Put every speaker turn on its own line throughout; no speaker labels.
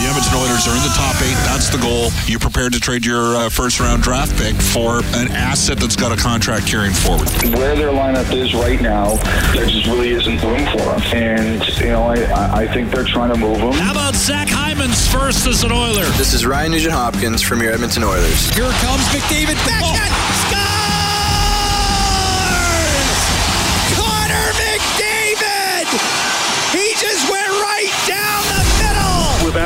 The Edmonton Oilers are in the top eight. That's the goal. You're prepared to trade your uh, first round draft pick for an asset that's got a contract carrying forward.
Where their lineup is right now, there just really isn't room for them. And, you know, I, I think they're trying to move them.
How about Zach Hyman's first as an Oiler?
This is Ryan Nugent Hopkins from your Edmonton Oilers.
Here comes McDavid. Back oh. scores!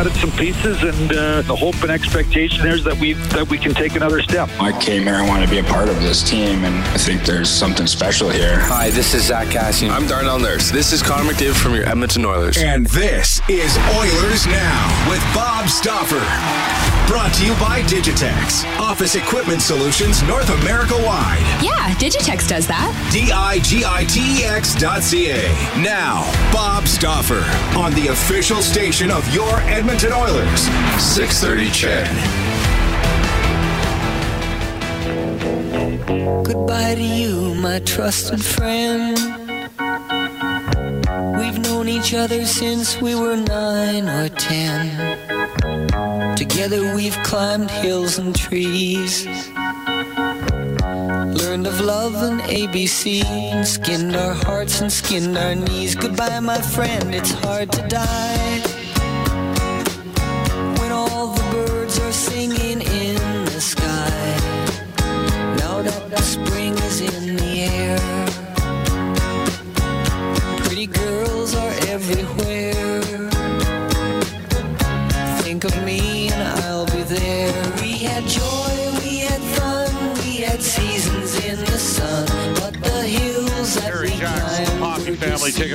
Added some pieces, and uh, the hope and expectation there is that we that we can take another step.
I came here. I want to be a part of this team, and I think there's something special here.
Hi, this is Zach Kassian.
I'm Darnell Nurse. This is Connor McDavid from your Edmonton Oilers.
And this is Oilers Now with Bob Stauffer. Brought to you by Digitex, office equipment solutions North America wide.
Yeah, Digitex does that.
D I G I T E X dot C A. Now, Bob Stauffer on the official station of your Edmonton Oilers. 630 CHED.
Goodbye to you, my trusted friend. We've known each other since we were nine or ten. Together we've climbed hills and trees. Learned of love and ABC, skinned our hearts and skinned our knees. Goodbye, my friend, it's hard to die.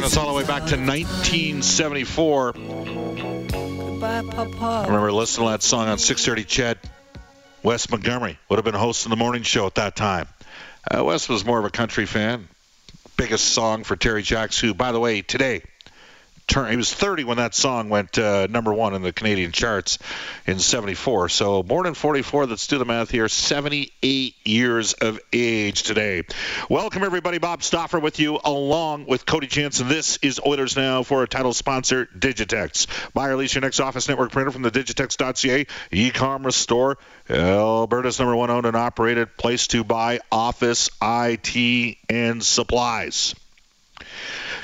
Us all the way back to 1974.
Goodbye, Papa.
I remember listening to that song on 630 Ched. Wes Montgomery would have been hosting the morning show at that time. Uh, Wes was more of a country fan. Biggest song for Terry Jacks, who, by the way, today, turn, he was 30 when that song went uh, number one in the Canadian charts in 74. So born in 44, let's do the math here, 78 years of age today. Welcome, everybody. Bob Stauffer with you, along with Cody Jansen. This is Oilers Now for our title sponsor, Digitex. Buy or lease your next office network printer from the digitex.ca e-commerce store. Alberta's number one owned and operated place to buy office, IT, and supplies.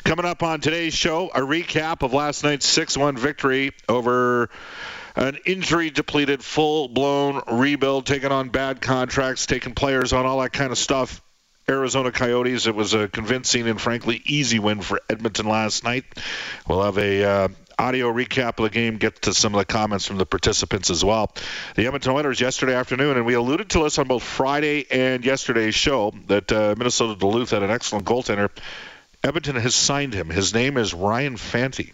Coming up on today's show, a recap of last night's 6 1 victory over an injury depleted, full blown rebuild, taking on bad contracts, taking players on, all that kind of stuff. Arizona Coyotes. It was a convincing and frankly easy win for Edmonton last night. We'll have a uh, audio recap of the game, get to some of the comments from the participants as well. The Edmonton Oilers yesterday afternoon, and we alluded to this on both Friday and yesterday's show that uh, Minnesota Duluth had an excellent goaltender. Edmonton has signed him. His name is Ryan Fanti.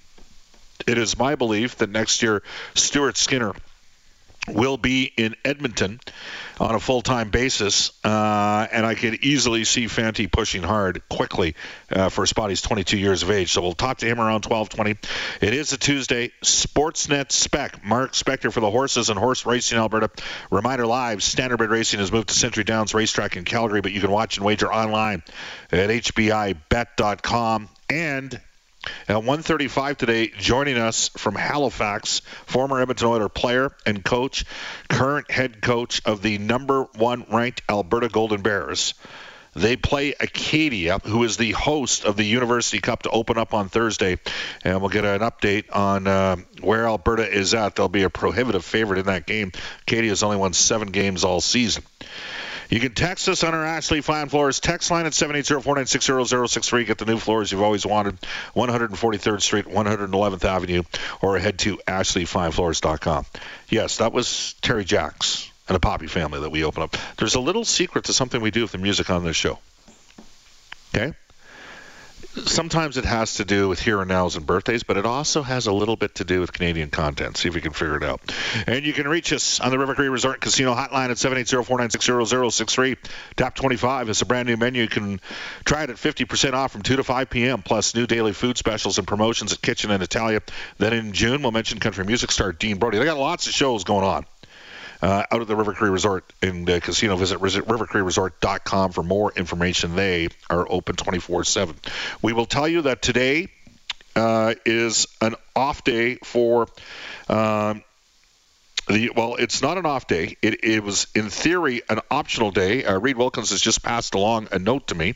It is my belief that next year Stuart Skinner will be in Edmonton on a full-time basis, uh, and I could easily see Fanti pushing hard quickly uh, for a spot. He's 22 years of age, so we'll talk to him around 12:20. It is a Tuesday. Sportsnet Spec, Mark Spector for the horses and horse racing Alberta. Reminder live: Standardbred Racing has moved to Century Downs Racetrack in Calgary, but you can watch and wager online at HPIBet.com and at 1:35 today, joining us from Halifax, former Edmonton Oilers player and coach, current head coach of the number one ranked Alberta Golden Bears. They play Acadia, who is the host of the University Cup to open up on Thursday, and we'll get an update on uh, where Alberta is at. They'll be a prohibitive favorite in that game. Acadia has only won seven games all season. You can text us on our Ashley Fine Floors text line at 780-496-0063. Get the new floors you've always wanted, 143rd Street, 111th Avenue, or head to ashleyfinefloors.com. Yes, that was Terry Jacks and the Poppy family that we open up. There's a little secret to something we do with the music on this show. Okay? Sometimes it has to do with here and nows and birthdays, but it also has a little bit to do with Canadian content. See if we can figure it out. And you can reach us on the River Cree Resort Casino hotline at 780-496-0063. Tap 25 is a brand new menu. You can try it at 50% off from 2 to 5 p.m. Plus new daily food specials and promotions at Kitchen and Italia. Then in June, we'll mention country music star Dean Brody. They got lots of shows going on uh, out at the River Cree Resort and Casino. Visit rivercreeresort.com for more information. They are open 24/7. We will tell you that today uh, is an off day for. Um, the, well, it's not an off day. It, it, was, in theory, an optional day. Uh, Reid Wilkins has just passed along a note to me.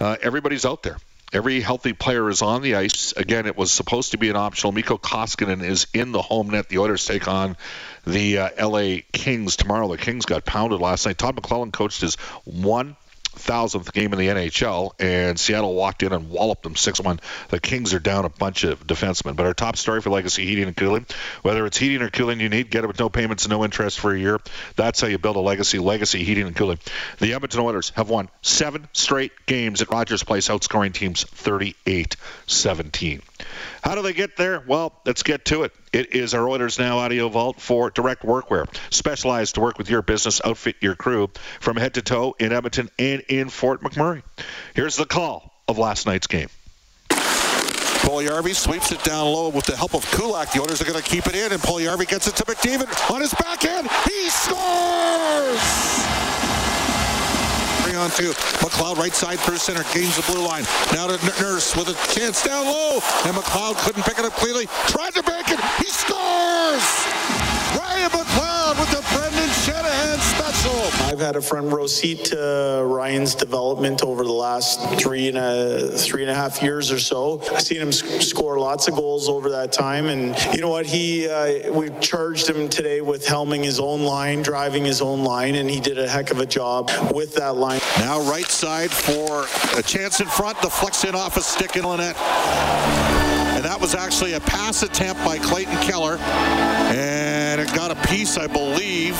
Uh, everybody's out there. Every healthy player is on the ice. Again, it was supposed to be an optional. Mikko Koskinen is in the home net. The Oilers take on the uh, LA Kings tomorrow. The Kings got pounded last night. Todd McLellan coached his one thousandth game in the NHL, and Seattle walked in and walloped them 6-1. The Kings are down a bunch of defensemen. But our top story for Legacy Heating and Cooling, whether it's heating or cooling you need, get it with no payments and no interest for a year. That's how you build a legacy. Legacy Heating and Cooling. The Edmonton Oilers have won seven straight games at Rogers Place, outscoring teams 38-17. How do they get there? Well, let's get to it. It is our Oilers Now Audio Vault for direct workwear, specialized to work with your business, outfit your crew from head to toe in Edmonton and in Fort McMurray. Here's the call of last night's game.
Puljujarvi sweeps it down low with the help of Kulak. The Oilers are going to keep it in, and Puljujarvi gets it to McDavid on his backhand. He scores! On to McLeod right side through center, gains the blue line. Now to Nurse with a chance down low, and McLeod couldn't pick it up cleanly. Tried to bank it. He scores!
I've had a front row seat to Ryan's development over the last three and a three and a half years or so. I've seen him score lots of goals over that time, and you know what? He uh, we charged him today with helming his own line, driving his own line, and he did a heck of a job with that line.
Now right side for a chance in front, deflects in off a stick in Lynette. And that was actually a pass attempt by Clayton Keller. And it got a piece, I believe.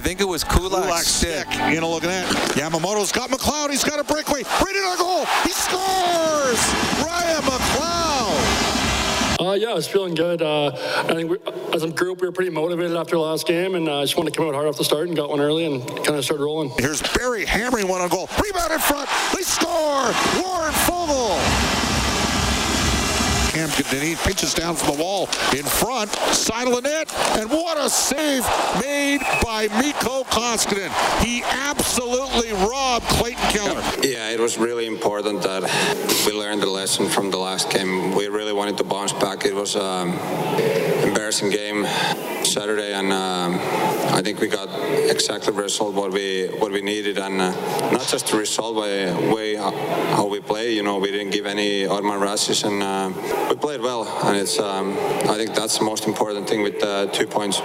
I think it was Kulak's,
Kulak's stick. stick. You know, looking at Yamamoto's got McLeod. He's got a breakaway. Right in our goal. He scores! Ryan McLeod.
Uh, yeah, I was feeling good. Uh, I think we, as a group, we were pretty motivated after the last game, and I uh, just wanted to come out hard off the start and got one early and kind of started rolling.
Here's Barrie hammering one on goal. Rebound in front. They score. Warren Foegele. Cam pinches down from the wall in front. Side of the net. And what a save made by Mikko Koskinen. He absolutely robbed Clayton Keller.
Yeah, it was really important that we learned the lesson from the last game. We really wanted to bounce back. It was an embarrassing game Saturday, and um, I think we got exactly the result what we what we needed, and uh, not just the result, but way how we play. You know, we didn't give any odd man rushes, and uh, we played well, and it's um, I think that's the most important thing with uh, two points.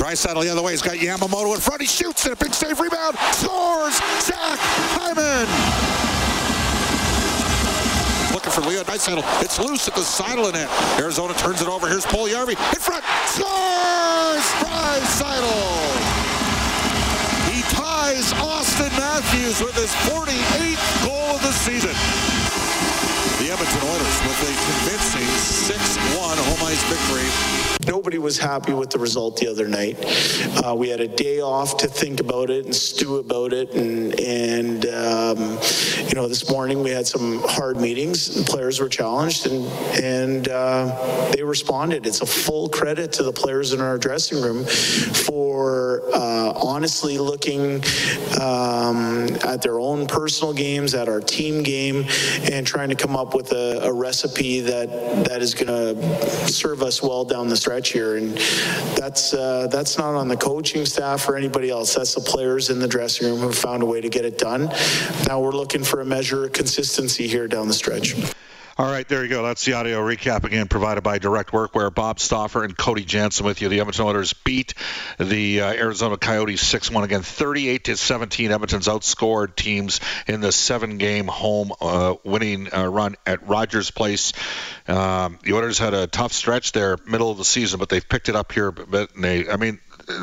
Draisaitl the other way. He's got Yamamoto in front. He shoots and a big save rebound. Scores. Zach Hyman looking for Leo Draisaitl. It's loose at the side of the net. Arizona turns it over. Here's Puljujarvi in front. Scores! Draisaitl. He ties Auston Matthews with his 48th goal of the season. Edmonton Oilers with a convincing 6-1 home ice victory.
Nobody was happy with the result the other night. Uh, we had a day off to think about it and stew about it, and and um, you know this morning we had some hard meetings. The players were challenged, and and uh, they responded. It's a full credit to the players in our dressing room for uh, honestly looking um, at their own personal games, at our team game, and trying to come up with a, a recipe that that is going to serve us well down the stretch here. And that's uh, that's not on the coaching staff or anybody else. That's the players in the dressing room who found a way to get it done. Now we're looking for a measure of consistency here down the stretch.
All right, there you go. That's the audio recap again provided by Direct Workwear. Bob Stauffer and Cody Jansen with you. The Edmonton Oilers beat the uh, Arizona Coyotes 6-1 again, 38 to 17. Edmonton's outscored teams in the seven-game home uh, winning uh, run at Rogers Place. Um, the Oilers had a tough stretch there, middle of the season, but they've picked it up here. But they, I mean,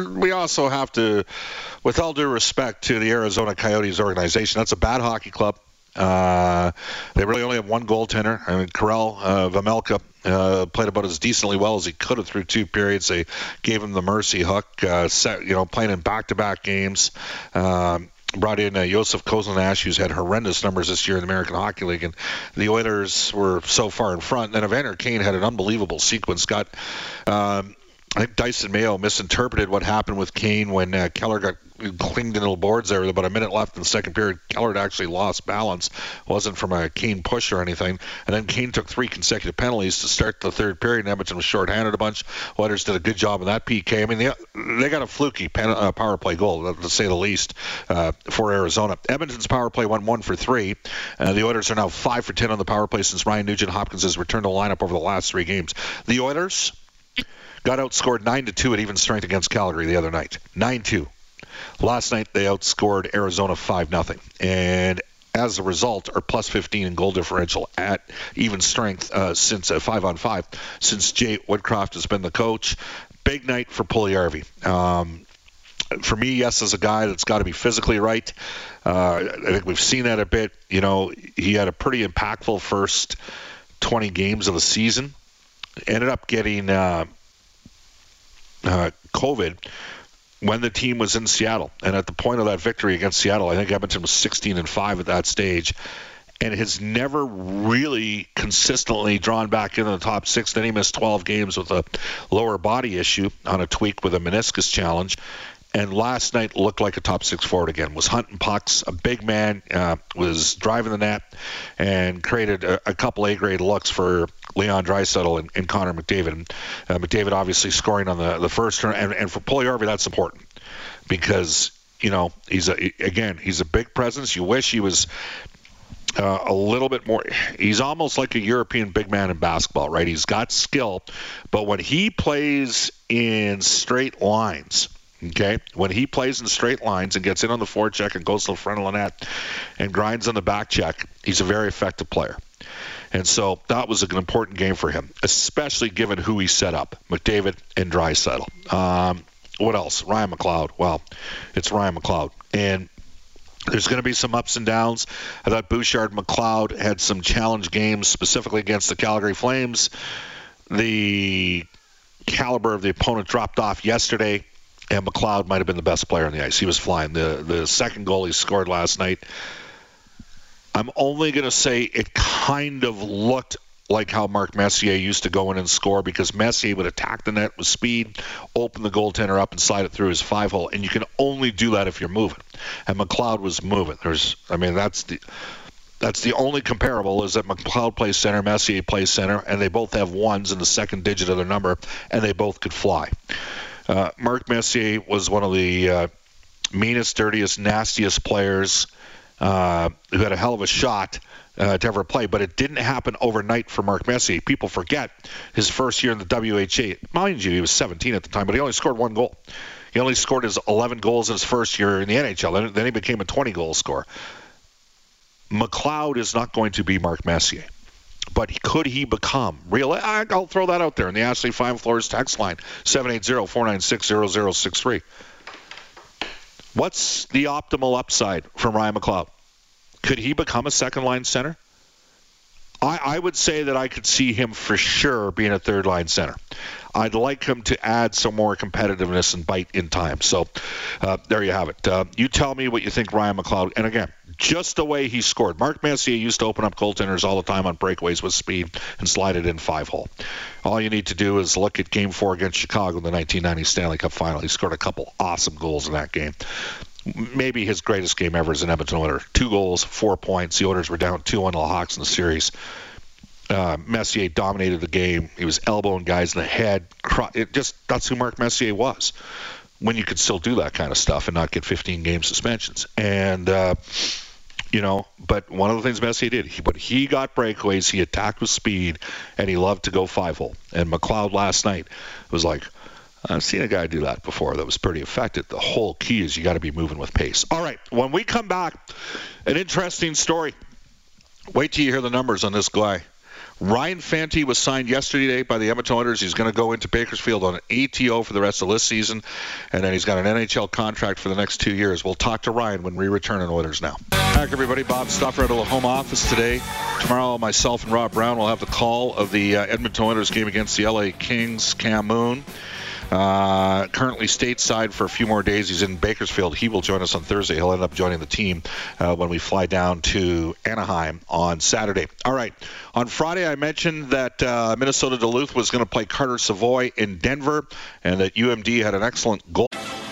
we also have to, with all due respect to the Arizona Coyotes organization, that's a bad hockey club. Uh, they really only have one goaltender. I mean, Karel uh, Vejmelka uh, played about as decently well as he could have through two periods. They gave him the mercy hook, uh, set, you know, playing in back-to-back games. Um, brought in uh, Josef Kozlinash, who's had horrendous numbers this year in the American Hockey League, and the Oilers were so far in front. And then Evander Kane had an unbelievable sequence. Got um, I think Dysin Mayo misinterpreted what happened with Kane when uh, Keller got clinged into the boards there with about a minute left in the second period. Keller had actually lost balance. Wasn't from a Kane push or anything. And then Kane took three consecutive penalties to start the third period. And Edmonton was shorthanded a bunch. Oilers did a good job in that PK. I mean, they, they got a fluky pen, uh, power play goal, to say the least, uh, for Arizona. Edmonton's power play went one for three. Uh, the Oilers are now five for ten on the power play since Ryan Nugent Hopkins has returned to the lineup over the last three games. The Oilers got outscored 9 to 2 at even strength against Calgary the other night. 9 2. Last night they outscored Arizona 5 0. And as a result, are plus 15 in goal differential at even strength uh, since uh, five on five since Jay Woodcroft has been the coach. Big night for Puljujarvi. Um, for me, yes, as a guy that's got to be physically right. Uh, I think we've seen that a bit. You know, he had a pretty impactful first 20 games of the season. Ended up getting uh, uh, COVID when the team was in Seattle. And at the point of that victory against Seattle, I think Edmonton was 16 and 5 at that stage and has never really consistently drawn back into the top six. Then he missed 12 games with a lower body issue on a tweak with a meniscus challenge and last night looked like a top six forward again. Was hunting pucks, a big man, uh, was driving the net, and created a, a couple A grade looks for Leon Draisaitl and, and Connor McDavid. And, uh, McDavid obviously scoring on the the first turn, and, and for Puljujarvi that's important because you know he's a again he's a big presence. You wish he was uh, a little bit more. He's almost like a European big man in basketball, right? He's got skill, but when he plays in straight lines Okay, when he plays in straight lines and gets in on the forecheck and goes to the front of the net and grinds on the back check, he's a very effective player. And so that was an important game for him, especially given who he set up, McDavid and Draisaitl. Um, what else? Ryan McLeod. Well, it's Ryan McLeod. And there's going to be some ups and downs. I thought Bouchard McLeod had some challenge games, specifically against the Calgary Flames. The caliber of the opponent dropped off yesterday and McLeod might have been the best player on the ice. He was flying. The the second goal he scored last night. I'm only going to say it kind of looked like how Mark Messier used to go in and score because Messier would attack the net with speed, open the goaltender up and slide it through his five hole, and you can only do that if you're moving. And McLeod was moving. There's, I mean, that's the that's the only comparable is that McLeod plays center, Messier plays center, and they both have ones in the second digit of their number, and they both could fly. Uh, Mark Messier was one of the uh, meanest, dirtiest, nastiest players uh, who had a hell of a shot uh, to ever play, but it didn't happen overnight for Mark Messier. People forget his first year in the WHA. Mind you, he was 17 at the time, but he only scored one goal. He only scored his 11 goals in his first year in the NHL. Then, then he became a 20 goal scorer. McLeod is not going to be Mark Messier but could he become real? I'll throw that out there in the Ashley Fine Floors text line 780-496-0063. What's the optimal upside from Ryan McLeod? Could he become a second line center? I, I would say that I could see him for sure being a third line center. I'd like him to add some more competitiveness and bite in time. So uh, there you have it. Uh, you tell me what you think, Ryan McLeod. And again, just the way he scored. Mark Messier used to open up goaltenders all the time on breakaways with speed and slide it in five hole. All you need to do is look at Game Four against Chicago in the 1990 Stanley Cup Final. He scored a couple awesome goals in that game maybe his greatest game ever as an Edmonton Oiler. Two goals, four points. The Oilers were down 2 1 to the Hawks in the series uh, Messier dominated the game. He was elbowing guys in the head. It just that's who Mark Messier was. When you could still do that kind of stuff and not get 15 game suspensions. And uh, you know. But one of the things Messier did, he, but he got breakaways, he attacked with speed, and he loved to go five hole. And McLeod last night was like, I've seen a guy do that before that was pretty effective. The whole key is you got to be moving with pace. All right, when we come back, an interesting story. Wait till you hear the numbers on this guy. Ryan Fanti was signed yesterday by the Edmonton Oilers. He's going to go into Bakersfield on an ATO for the rest of this season, and then he's got an NHL contract for the next two years. We'll talk to Ryan when we return on Oilers Now. Back, everybody. Bob Stauffer at the home office today. Tomorrow, myself and Rob Brown will have the call of the uh, Edmonton Oilers game against the LA Kings. Cam Moon. Uh, currently stateside for a few more days. He's in Bakersfield. He will join us on Thursday. He'll end up joining the team uh, when we fly down to Anaheim on Saturday. All right. On Friday, I mentioned that uh, Minnesota Duluth was going to play Carter Savoie in Denver and that UMD had an excellent goal.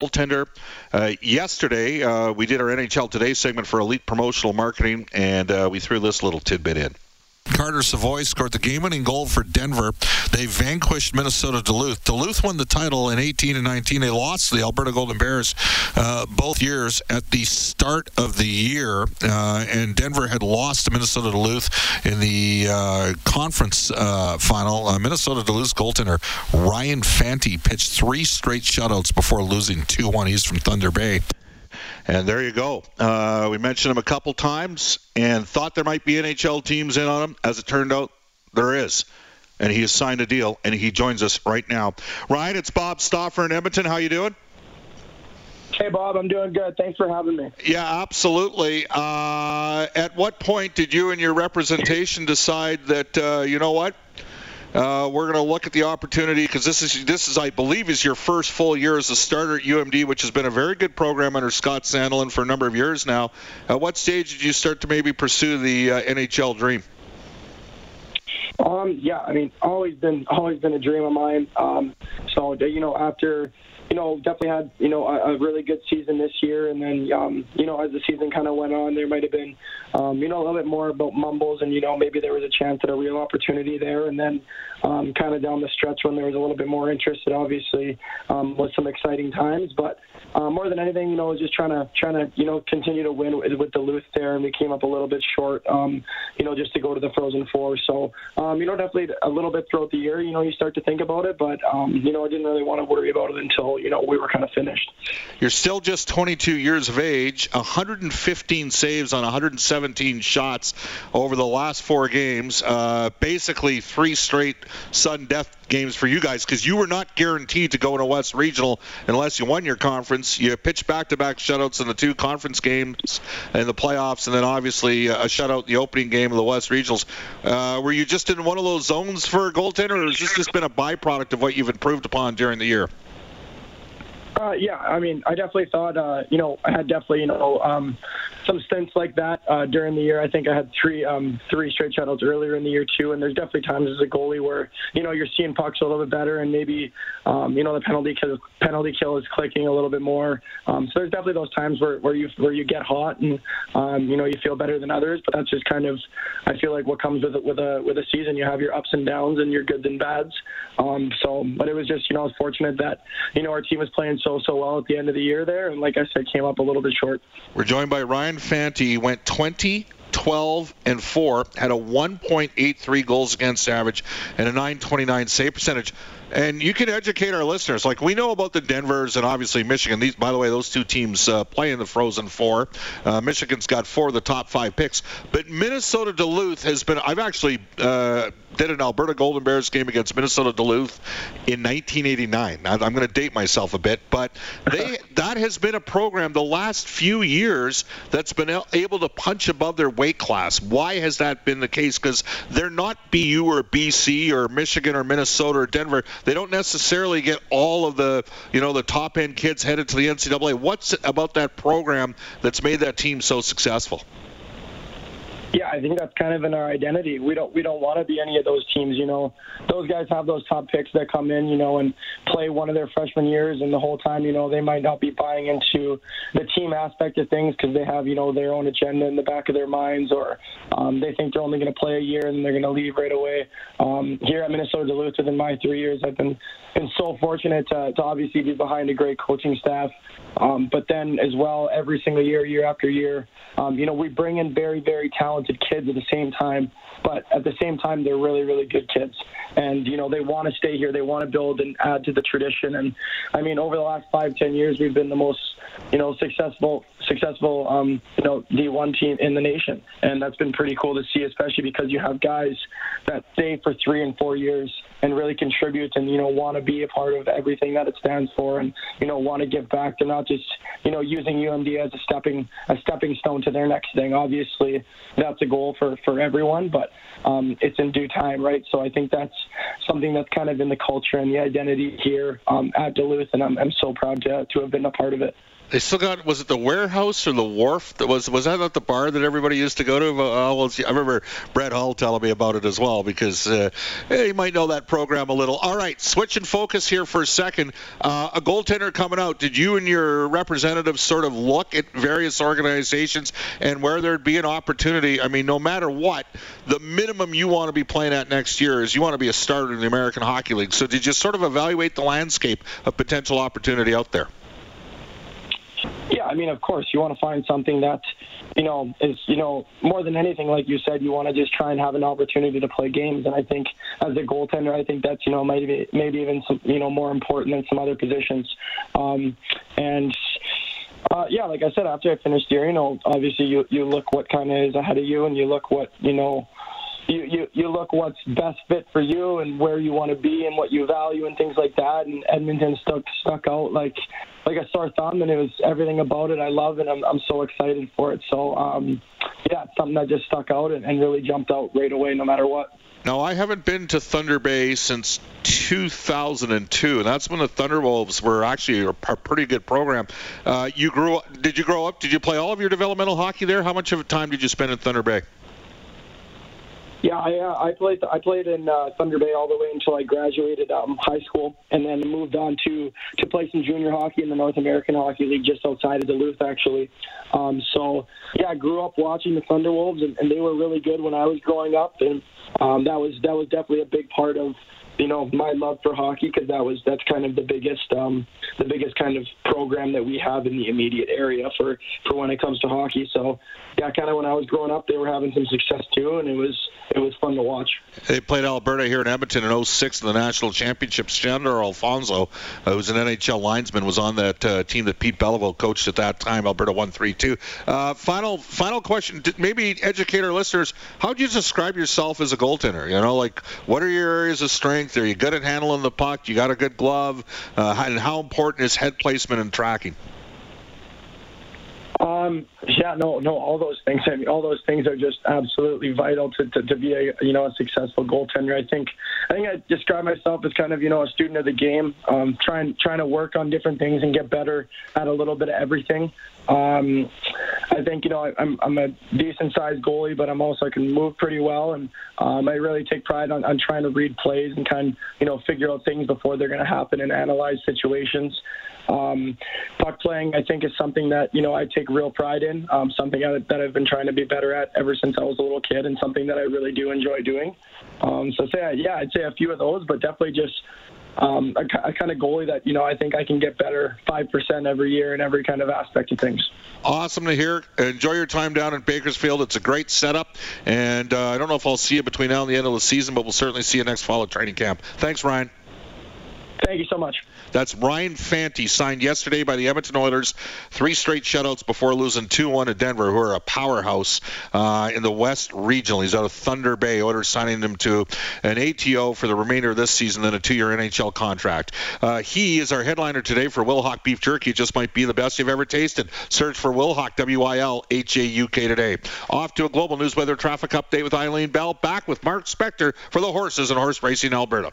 goaltender. Uh, yesterday, uh, we did our NHL Today segment for Elite Promotional Marketing, and uh, we threw this little tidbit in.
Carter Savoie scored the game-winning goal for Denver. They vanquished Minnesota Duluth. Duluth won the title in 18 and 19. They lost to the Alberta Golden Bears uh, both years at the start of the year, uh, and Denver had lost to Minnesota Duluth in the uh, conference uh, final. Uh, Minnesota Duluth's goaltender Ryan Fanti pitched three straight shutouts before losing 2-1. He's from Thunder Bay.
And there you go. Uh, we mentioned him a couple times and thought there might be NHL teams in on him. As it turned out, there is. And he has signed a deal, and he joins us right now. Ryan, it's Bob Stauffer in Edmonton. How you doing?
Hey, Bob, I'm doing good. Thanks for having me.
Yeah, absolutely. Uh, at what point did you and your representation decide that, uh, you know what, uh, we're going to look at the opportunity because this is this is I believe is your first full year as a starter at UMD, which has been a very good program under Scott Sandelin for a number of years now. At what stage did you start to maybe pursue the uh, NHL dream?
Um, yeah, I mean, always been always been a dream of mine. Um, so you know, after you know, definitely had you know a, a really good season this year, and then um, you know as the season kind of went on, there might have been um, you know a little bit more about mumbles, and you know maybe there was a chance at a real opportunity there, and then um, kind of down the stretch when there was a little bit more interest, it obviously um, was some exciting times, but uh, more than anything, you know, was just trying to trying to you know continue to win with, Duluth there, and we came up a little bit short, um, you know, just to go to the Frozen Four. So um, you know, definitely a little bit throughout the year, you know, you start to think about it, but um, you know, I didn't really want to worry about it until you know we were kind of finished.
You're still just 22 years of age, 115 saves on 117 shots over the last four games. Uh, basically, three straight sudden death games for you guys because you were not guaranteed to go in a West Regional unless you won your conference. You pitched back-to-back shutouts in the two conference games and the playoffs, and then obviously a shutout the opening game of the West Regionals. Uh, were you just in one of those zones for a goaltender, or has this just been a byproduct of what you've improved upon during the year?
Uh, yeah, I mean, I definitely thought, uh, you know, I had definitely, you know, um, some stints like that uh, during the year. I think I had three um, three straight shutouts earlier in the year too. And there's definitely times as a goalie where you know you're seeing pucks a little bit better, and maybe um, you know the penalty kill, penalty kill is clicking a little bit more. Um, so there's definitely those times where, where you where you get hot and um, you know you feel better than others. But that's just kind of I feel like what comes with it with a with a season. You have your ups and downs and your goods and bads. Um, so, but it was just you know I was fortunate that you know our team was playing so so well at the end of the year there, and like I said, came up a little bit short.
We're joined by Ryan Fanti. Went 20 12, and 4, had a 1.83 goals against average and a 929 save percentage. And you can educate our listeners. Like we know about the Denvers and obviously Michigan. These, by the way, those two teams uh, play in the Frozen Four. Uh, Michigan's got four of the top five picks, but Minnesota Duluth has been. I've actually uh, did an Alberta Golden Bears game against Minnesota Duluth in 1989. I'm going to date myself a bit, but they that has been a program the last few years that's been able to punch above their weight class. Why has that been the case? Because they're not BU or BC or Michigan or Minnesota or Denver they don't necessarily get all of the you know the top end kids headed to the NCAA. What's about that program that's made that team so successful?
Yeah, I think that's kind of in our identity. We don't we don't want to be any of those teams. You know, those guys have those top picks that come in, you know, and play one of their freshman years, and the whole time, you know, they might not be buying into the team aspect of things because they have, you know, their own agenda in the back of their minds, or um, they think they're only going to play a year and they're going to leave right away. Um, here at Minnesota Duluth, within my three years, I've been been so fortunate to, to obviously be behind a great coaching staff, um, but then as well, every single year, year after year, um, you know, we bring in very, very talented talented kids at the same time, but at the same time, they're really, really good kids. And, you know, they want to stay here. They want to build and add to the tradition. And, I mean, over the last five, ten years, we've been the most, you know, successful, successful, um, you know, D1 team in the nation. And that's been pretty cool to see, especially because you have guys that stay for three and four years and really contribute and, you know, want to be a part of everything that it stands for and, you know, want to give back. They're not just, you know, using UMD as a stepping, a stepping stone to their next thing. Obviously, that's a goal for, for everyone, but um, it's in due time, right? So I think that's something that's kind of in the culture and the identity here um, at Duluth, and I'm, I'm so proud to, to have been a part of it.
They still got was it the warehouse or the wharf that was was that not the bar that everybody used to go to? Uh, well, I remember Brett Hull telling me about it as well because uh, you might know that program a little. All right, switch and focus here for a second. Uh, a goaltender coming out. Did you and your representatives sort of look at various organizations and where there'd be an opportunity? I mean, no matter what, the minimum you want to be playing at next year is you want to be a starter in the American Hockey League. So did you sort of evaluate the landscape of potential opportunity out there?
Yeah, I mean, of course, you want to find something that, you know, is you know more than anything, like you said, you want to just try and have an opportunity to play games. And I think as a goaltender, I think that's you know maybe maybe even some you know more important than some other positions. Um, and uh, yeah, like I said, after I finished here, you know, obviously you you look what kind of is ahead of you, and you look what you know you, you you look what's best fit for you and where you want to be and what you value and things like that. And Edmonton stuck stuck out like like a sore thumb, and it was everything about it I love, and I'm I'm so excited for it. So um, yeah, something that just stuck out and, and really jumped out right away, no matter what.
Now, I haven't been to Thunder Bay since 2002, and that's when the Thunderwolves were actually a, a pretty good program. Uh, you grew up? Did you grow up? Did you play all of your developmental hockey there? How much of a time did you spend in Thunder Bay?
Yeah, I, uh, I played. I played in uh, Thunder Bay all the way until I graduated um, high school, and then moved on to to play some junior hockey in the North American Hockey League just outside of Duluth, actually. Um, so yeah, I grew up watching the Thunderwolves, and, and they were really good when I was growing up, and um, that was that was definitely a big part of you know my love for hockey because that was that's kind of the biggest um, the biggest kind of program that we have in the immediate area for for when it comes to hockey. So yeah, kind of when I was growing up, they were having some success too, and it was it was fun to watch.
They played Alberta here in Edmonton in 06 in the national championships. Shandor Alphonso, uh, who's an NHL linesman, was on that uh, team that Pete Belliveau coached at that time. Alberta won 3-2. Uh, final final question, maybe educate our listeners. How do you describe yourself as a goaltender? You know, like what are your areas of strength? Are you good at handling the puck? You got a good glove? Uh, and how important is head placement and tracking?
Um, yeah, no, no, all those things. I mean, all those things are just absolutely vital to, to, to be a you know a successful goaltender. I think I think I describe myself as kind of you know a student of the game, um, trying trying to work on different things and get better at a little bit of everything. Um, I think you know I, I'm I'm a decent sized goalie, but I'm also I can move pretty well, and um, I really take pride on, on trying to read plays and kind of you know figure out things before they're going to happen and analyze situations. Um, puck playing, I think, is something that you know I take real pride in. Um, something that, that I've been trying to be better at ever since I was a little kid, and something that I really do enjoy doing. Um, so, say, yeah, I'd say a few of those, but definitely just um, a, a kind of goalie that you know I think I can get better five percent every year in every kind of aspect of things.
Awesome to hear. Enjoy your time down in Bakersfield. It's a great setup, and uh, I don't know if I'll see you between now and the end of the season, but we'll certainly see you next fall at training camp. Thanks, Ryan.
Thank you so much.
That's Ryan Fanti, signed yesterday by the Edmonton Oilers. Three straight shutouts before losing 2-1 to Denver, who are a powerhouse uh, in the West Regional. He's out of Thunder Bay. Oilers signing him to an ATO for the remainder of this season, then a two-year NHL contract. Uh, he is our headliner today for Wilhauk Beef Jerky. It just might be the best you've ever tasted. Search for Wilhauk, W-I-L-H-A-U-K today. Off to a global news weather traffic update with Eileen Bell. Back with Mark Spector for the horses and horse racing Alberta.